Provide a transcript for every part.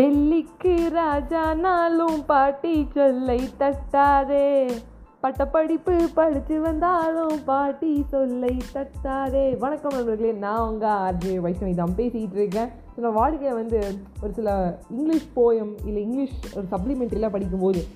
டெல்லிக்கு ராஜானாலும் பாட்டி சொல்லை தட்டாதே. பட்டப்படிப்பு படித்து வந்தாலும் பாட்டி சொல்லை தட்டாதே. வணக்கம் நண்பர்களே நான் உங்கள் ஆர்ஜே வைஷ்ணவி தான் பேசிகிட்டு இருக்கேன். சில வாழ்க்கையை வந்து ஒரு சில இங்கிலீஷ் போயம் இல்லை இங்கிலீஷ் ஒரு சப்ளிமெண்ட்ரிலாம் படிக்கும்போது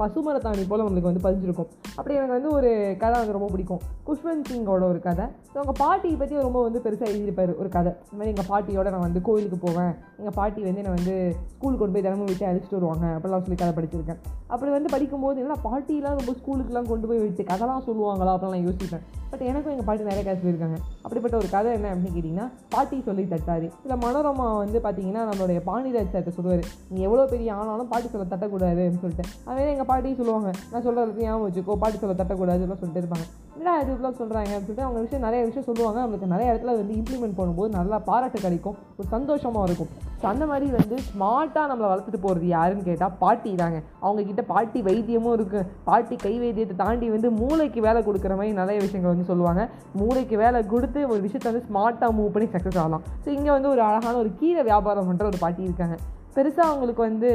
பசுமரத்தாணி போல் நம்மளுக்கு வந்து பதிஞ்சிருக்கும். அப்படி எனக்கு வந்து ஒரு கதை வந்து ரொம்ப பிடிக்கும். குஷ்வந்த் சிங்கோட ஒரு கதை. ஸோ அவங்க பாட்டியை பற்றி ரொம்ப வந்து பெருசாக எழுதியிருப்பார் ஒரு கதை. இந்த மாதிரி எங்கள் பாட்டியோட நான் வந்து கோயிலுக்கு போவேன். எங்கள் பாட்டி வந்து என்னை வந்து ஸ்கூலுக்கு கொண்டு போய் தினமும் விட்டு அழைச்சிட்டு வருவாங்க. அப்படிலாம் சொல்லி கதை படிச்சிருக்கேன். அப்படி வந்து படிக்கும்போது என்ன பாட்டிலாம் ரொம்ப ஸ்கூலுக்குலாம் கொண்டு போய் விட்டு கதைலாம் சொல்லுவாங்களா? அப்படிலாம் யோசிப்பேன். பட் எனக்கும் எங்கள் பாட்டி நிறைய கதை சொல்லியிருக்காங்க அப்படிப்பட்ட ஒரு கதை என்ன அப்படின்னு கேட்டிங்கன்னா பாட்டி சொல்லி தட்டாரு. இதில் மனோரமா வந்து பார்த்தீங்கன்னா நம்மளுடைய பாண்டிராஜ் சார்ட்ட சொல்லுவார் நீ எவ்வளோ பெரிய ஆனாலும் பாட்டி சொல்ல தட்டக்கூடாது அப்படின்னு சொல்லிட்டு. அதே எங்கள் பாட்டி சொல்லுவாங்க நான் சொல்கிறதுக்கு ஞாபகம் வச்சுக்கோ பாட்டி சொல்ல தட்டக்கூடாது சொல்லிட்டு இருப்பாங்க. என்னடா இது சொல்கிறாங்க அப்படின்னு சொல்லிட்டு அவங்க விஷயம் நிறைய விஷயம் சொல்லுவாங்க. நம்மளுக்கு நிறைய இடத்துல வந்து இம்ப்ளிமெண்ட் பண்ணும்போது நல்லா பாராட்டு கிடைக்கும். ஒரு சந்தோஷமாக இருக்கும். ஸோ அந்த மாதிரி வந்து ஸ்மார்ட்டாக நம்மளை வளர்த்துட்டு போகிறது யாருன்னு கேட்டால் பாட்டி தாங்க. அவங்கக்கிட்ட பாட்டி வைத்தியமும் இருக்குது பாட்டி கை வைத்தியத்தை தாண்டி வந்து மூளைக்கு வேலை கொடுக்குற மாதிரி நிறைய விஷயங்கள் வந்து சொல்லுவாங்க. மூளைக்கு வேலை கொடுத்து ஒரு விஷயத்தை வந்து ஸ்மார்ட்டாக மூவ் பண்ணி சக்ஸஸ் ஆகலாம். ஸோ இங்கே வந்து ஒரு அழகான ஒரு கீரை வியாபாரம் பண்ணுற ஒரு பாட்டி இருக்காங்க. பெருசாக அவங்களுக்கு வந்து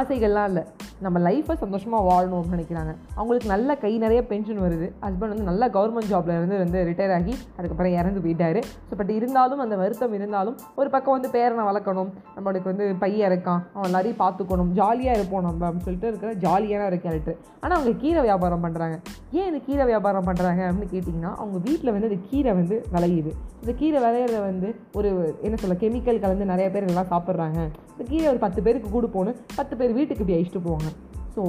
ஆசைகள்லாம் இல்லை. நம்ம லைஃப்பை சந்தோஷமாக வாழணும்னு நினைக்கிறாங்க. அவங்களுக்கு நல்ல கை நிறைய பென்ஷன் வருது. ஹஸ்பண்ட் வந்து நல்ல கவர்மெண்ட் ஜாப்ல இருந்து வந்து ரிட்டையர் ஆகி அதுக்கப்புறம் இறந்து போயிட்டாரு. ஸோ பட் இருந்தாலும் அந்த வருத்தம் இருந்தாலும் ஒரு பக்கம் வந்து பேரனை வளர்க்கணும். நம்மளுக்கு வந்து பையன் இருக்கான். அவன் எல்லாரையும் பார்த்துக்கணும். ஜாலியாக இருப்போம் நம்ம அப்படின்னு சொல்லிட்டு இருக்கிற ஜாலியான ஒரு கேரக்டர் ஆனால் அவங்க கீரை வியாபாரம் பண்ணுறாங்க ஏன் இந்த கீரை வியாபாரம் பண்ணுறாங்க அப்படின்னு கேட்டிங்கன்னா அவங்க வீட்டில் வந்து இந்த கீரை வந்து விளையுது. இந்த கீரை விளையிறத வந்து ஒரு என்ன சொல்ல கெமிக்கல் கலந்து நிறைய பேர் எல்லாம் சாப்பிட்றாங்க. கீழே ஒரு பத்து பேருக்கு கொடுப்போன்னு பத்து பேர் வீட்டுக்கு இப்படி அழிச்சிட்டு போவாங்க. ஸோ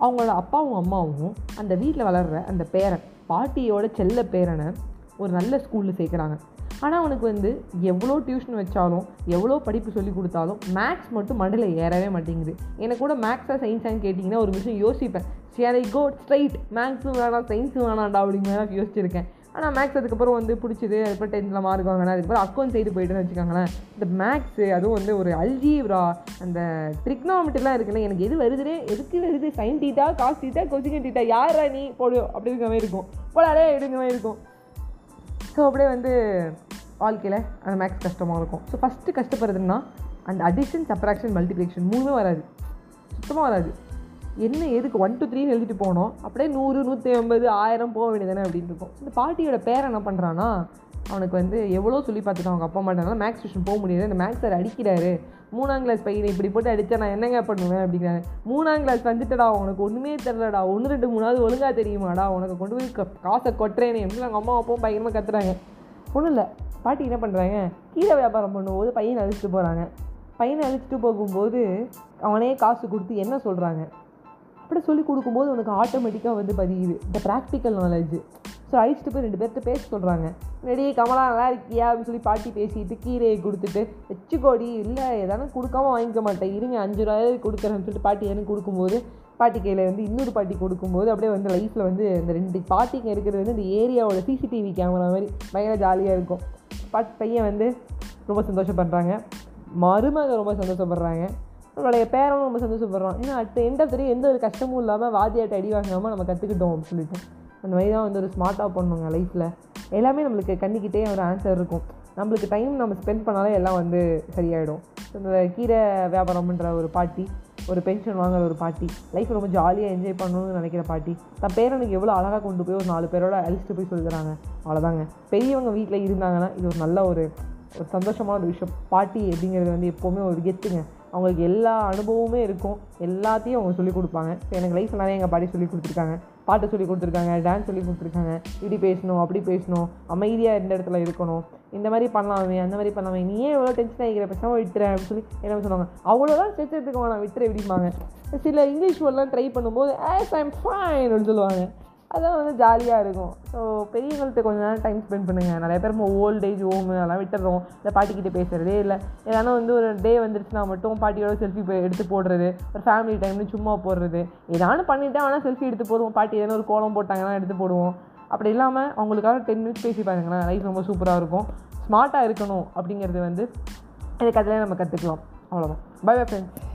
அவங்களோட அப்பாவும் அம்மாவும் அந்த வீட்டில் வளர்கிற அந்த பேரன் பாட்டியோட செல்ல பேரனை ஒரு நல்ல ஸ்கூலில் சேர்க்குறாங்க. ஆனால் அவனுக்கு வந்து எவ்வளோ டியூஷன் வச்சாலும் எவ்வளோ படிப்பு சொல்லி கொடுத்தாலும் மேக்ஸ் மட்டும் மண்டையில் ஏறவே மாட்டேங்குது. எனக்கு கூட மேக்ஸாக சயின்ஸான்னு கேட்டிங்கன்னா ஒரு விஷயம் யோசிப்பேன். சரி கோ ஸ்ட்ரைட் மேக்ஸும் வேணாம் சயின்ஸும் வேணாண்டா அப்படிங்கிற யோசிச்சிருக்கேன். ஆனால் மேக்ஸ் அதுக்கப்புறம் வந்து பிடிச்சிது. அதுக்கப்புறம் டென்த்தில் மார்க் வாங்கினா அதுக்கப்புறம் அக்கௌண்ட் சைடு போயிட்டுன்னு வச்சுக்கோங்களேன். இந்த மேக்ஸு அதுவும் வந்து ஒரு அல்ஜீவ்ரா அந்த ட்ரிக்னாமெட்ரிலாம் இருக்குல்ல எனக்கு எது வருதுனே எதுக்கு வருது? Sine theta cos theta cosecant theta யாரா நீ? போடு. அப்படிங்கிற மாதிரி இருக்கும். போடாடே அப்படிங்கிற மாதிரி இருக்கும். ஸோ அப்படியே வந்து வாழ்க்கையில் அந்த மேக்ஸ் கஷ்டமாக இருக்கும். ஸோ ஃபஸ்ட்டு கஷ்டப்படுறதுன்னா அந்த அடிஷன் சப்ராக்ஷன் மல்டிப்ளிகேஷன் மூணுமே வராது. சுத்தமாக வராது. என்ன எதுக்கு? ஒன் டூ த்ரீன்னு எழுதிட்டு போனோம். அப்படியே நூறு நூற்றி ஐம்பது ஆயிரம் போக வேண்டியதானே அப்படின்னு இருக்கும். இந்த பாட்டியோட பேர் என்ன பண்ணுறான்னா அவனுக்கு வந்து எவ்வளோ சொல்லி பார்த்துட்டு அவங்க அப்பா மாட்டாங்க மேக்ஸ் டியூஷன் போக முடியாது இந்த மேக்ஸ் சார் அடிக்கிறாரு. மூணாம் கிளாஸ் பையனை இப்படி போட்டு அடித்தா நான் என்னங்க பண்ணுவேன் அப்படிங்கிறாரு. மூணாம் கிளாஸ் வந்துட்டடா உனக்கு ஒன்றுமே தெரிலடா ஒன்று ரெண்டு மூணாவது ஒழுங்காக தெரியுமாடா? உனக்கு கொண்டு போய் காசை கொட்டுறேனே. அப்படின்னு அவங்க அம்மா அப்பாவும் பயங்கரமாக கத்துறாங்க. ஒன்றும் இல்லை. பாட்டி என்ன பண்ணுறாங்க கீழே வியாபாரம் பண்ணும்போது பையனை அழிச்சிட்டு போகிறாங்க பையனை அழிச்சிட்டு போகும்போது அவனே காசு கொடுத்து என்ன சொல்கிறாங்க அப்படி சொல்லி கொடுக்கும்போது உனக்கு ஆட்டோமேட்டிக்காக வந்து பதியுது. இந்த ப்ராக்டிக்கல் நாலேஜ் ஸோ அழிச்சிட்டு போய் ரெண்டு பேர்த்த பேச சொல்கிறாங்க ரெடி கமலா நல்லா இருக்கியா? அப்படின்னு சொல்லி பாட்டி பேசிட்டு கீரையை கொடுத்துட்டு வச்சுக்கோடி இல்லை எதானு கொடுக்காம வாங்கிக்க மாட்டேன். இருங்க அஞ்சு ரூபாய் கொடுக்குறேன்னு சொல்லிட்டு பாட்டி எனக்கு கொடுக்கும்போது பாட்டி கையில் வந்து இன்னொரு பாட்டி கொடுக்கும்போது அப்படியே வந்து லைஃப்பில் வந்து இந்த ரெண்டு பாட்டிங்க இருக்கிறது வந்து இந்த ஏரியாவோட சிசிடிவி கேமரா மாதிரி பயங்கர ஜாலியாக இருக்கும். பாட்டி பையன் வந்து ரொம்ப சந்தோஷப்படுறாங்க. மருமக ரொம்ப சந்தோஷப்படுறாங்க. நம்மளுடைய பேரனும் ரொம்ப சந்தோஷப்படுறோம் ஏன்னா அட் எண்ட் ஆஃப் தெரியும் எந்த ஒரு கஷ்டமும் இல்லாமல் வாதியாட்ட அடி வாங்காமல் நம்ம கற்றுக்கிட்டோம் அப்படின்னு சொல்லிட்டு. அந்த மாதிரி தான் வந்து ஒரு ஸ்மார்ட்டாக பண்ணுவாங்க லைஃப்பில் எல்லாமே நம்மளுக்கு கண்ணிக்கிட்டே ஒரு ஆன்சர் இருக்கும். நம்மளுக்கு டைம் நம்ம ஸ்பெண்ட் பண்ணாலே எல்லாம் வந்து சரியாயிடும். இந்த கீரை வியாபாரம்ன்ற ஒரு பாட்டி ஒரு பென்ஷன் வாங்குற ஒரு பாட்டி லைஃப் ரொம்ப ஜாலியாக என்ஜாய் பண்ணணும்னு நினைக்கிற பாட்டி தன் பேரனுக்கு எவ்வளோ அழகாக கொண்டு போய் ஒரு நாலு பேரோட அழிச்சிட்டு போய் சொல்லுறாங்க. அவ்வளோதாங்க பெரியவங்க வீட்டில் இருந்தாங்கன்னா இது ஒரு நல்ல ஒரு ஒரு சந்தோஷமான ஒரு விஷயம். பாட்டி அப்படிங்கிறது வந்து எப்போவுமே ஒரு கெத்துங்க. அவங்களுக்கு எல்லா அனுபவமுமே இருக்கும். எல்லாத்தையும் அவங்க சொல்லிக் கொடுப்பாங்க. ஸோ எனக்கு லைஃப் நிறைய எங்கள் பாட்டி சொல்லி கொடுத்துருக்காங்க. பாட்டு சொல்லி கொடுத்துருக்காங்க டான்ஸ் சொல்லி கொடுத்துருக்காங்க. இப்படி பேசணும் அப்படி பேசணும். அமைதியாக இருந்த இடத்துல இருக்கணும். இந்த மாதிரி பண்ணலாமே அந்த மாதிரி பண்ணலாமே. நீ ஏன் எவ்வளோ டென்ஷன் ஆகிக்கிற? பேசாமல் விட்டுறேன் அப்படின்னு சொல்லி என்ன சொல்லுவாங்க அவ்வளோதான் சேர்த்து எடுத்துக்க வேணாம் விட்டுற விடிப்பாங்க சில இங்கிலீஷ் வேர்ட்லாம் ட்ரை பண்ணும்போது ஆஸ் ஐம் ஃபைன் அப்படின்னு சொல்லுவாங்க. அதெல்லாம் வந்து ஜாலியாக இருக்கும். ஸோ பெரியவங்கள்ட்ட கொஞ்ச நேரம் டைம் ஸ்பெண்ட் பண்ணுங்கள் நிறைய பேர் ஓல்ட் ஏஜ் ஹோம் அதெல்லாம் விட்டுறோம். இல்லை பாட்டிக்கிட்ட பேசுகிறதே இல்லை. ஏன்னா வந்து ஒரு டே வந்துருச்சுன்னா மட்டும் பாட்டியோட செல்ஃபி எடுத்து போடுறது. ஒரு ஃபேமிலி டைம்னு சும்மா போடுறது. ஏதானு பண்ணிவிட்டு ஆனால் செல்ஃபி எடுத்து போடுவோம். பாட்டி ஏதாவது ஒரு கோலம் போட்டாங்கன்னா எடுத்து போடுவோம். அப்படி இல்லாமல் அவங்களுக்காக டென் மினிட்ஸ் பேசி பாருங்களேன். லைஃப் ரொம்ப சூப்பராக இருக்கும். ஸ்மார்ட்டாக இருக்கணும் அப்படிங்கிறது வந்து இந்த கதையிலே நம்ம கற்றுக்கலாம் அவ்வளோதான் பை பை ஃப்ரெண்ட்ஸ்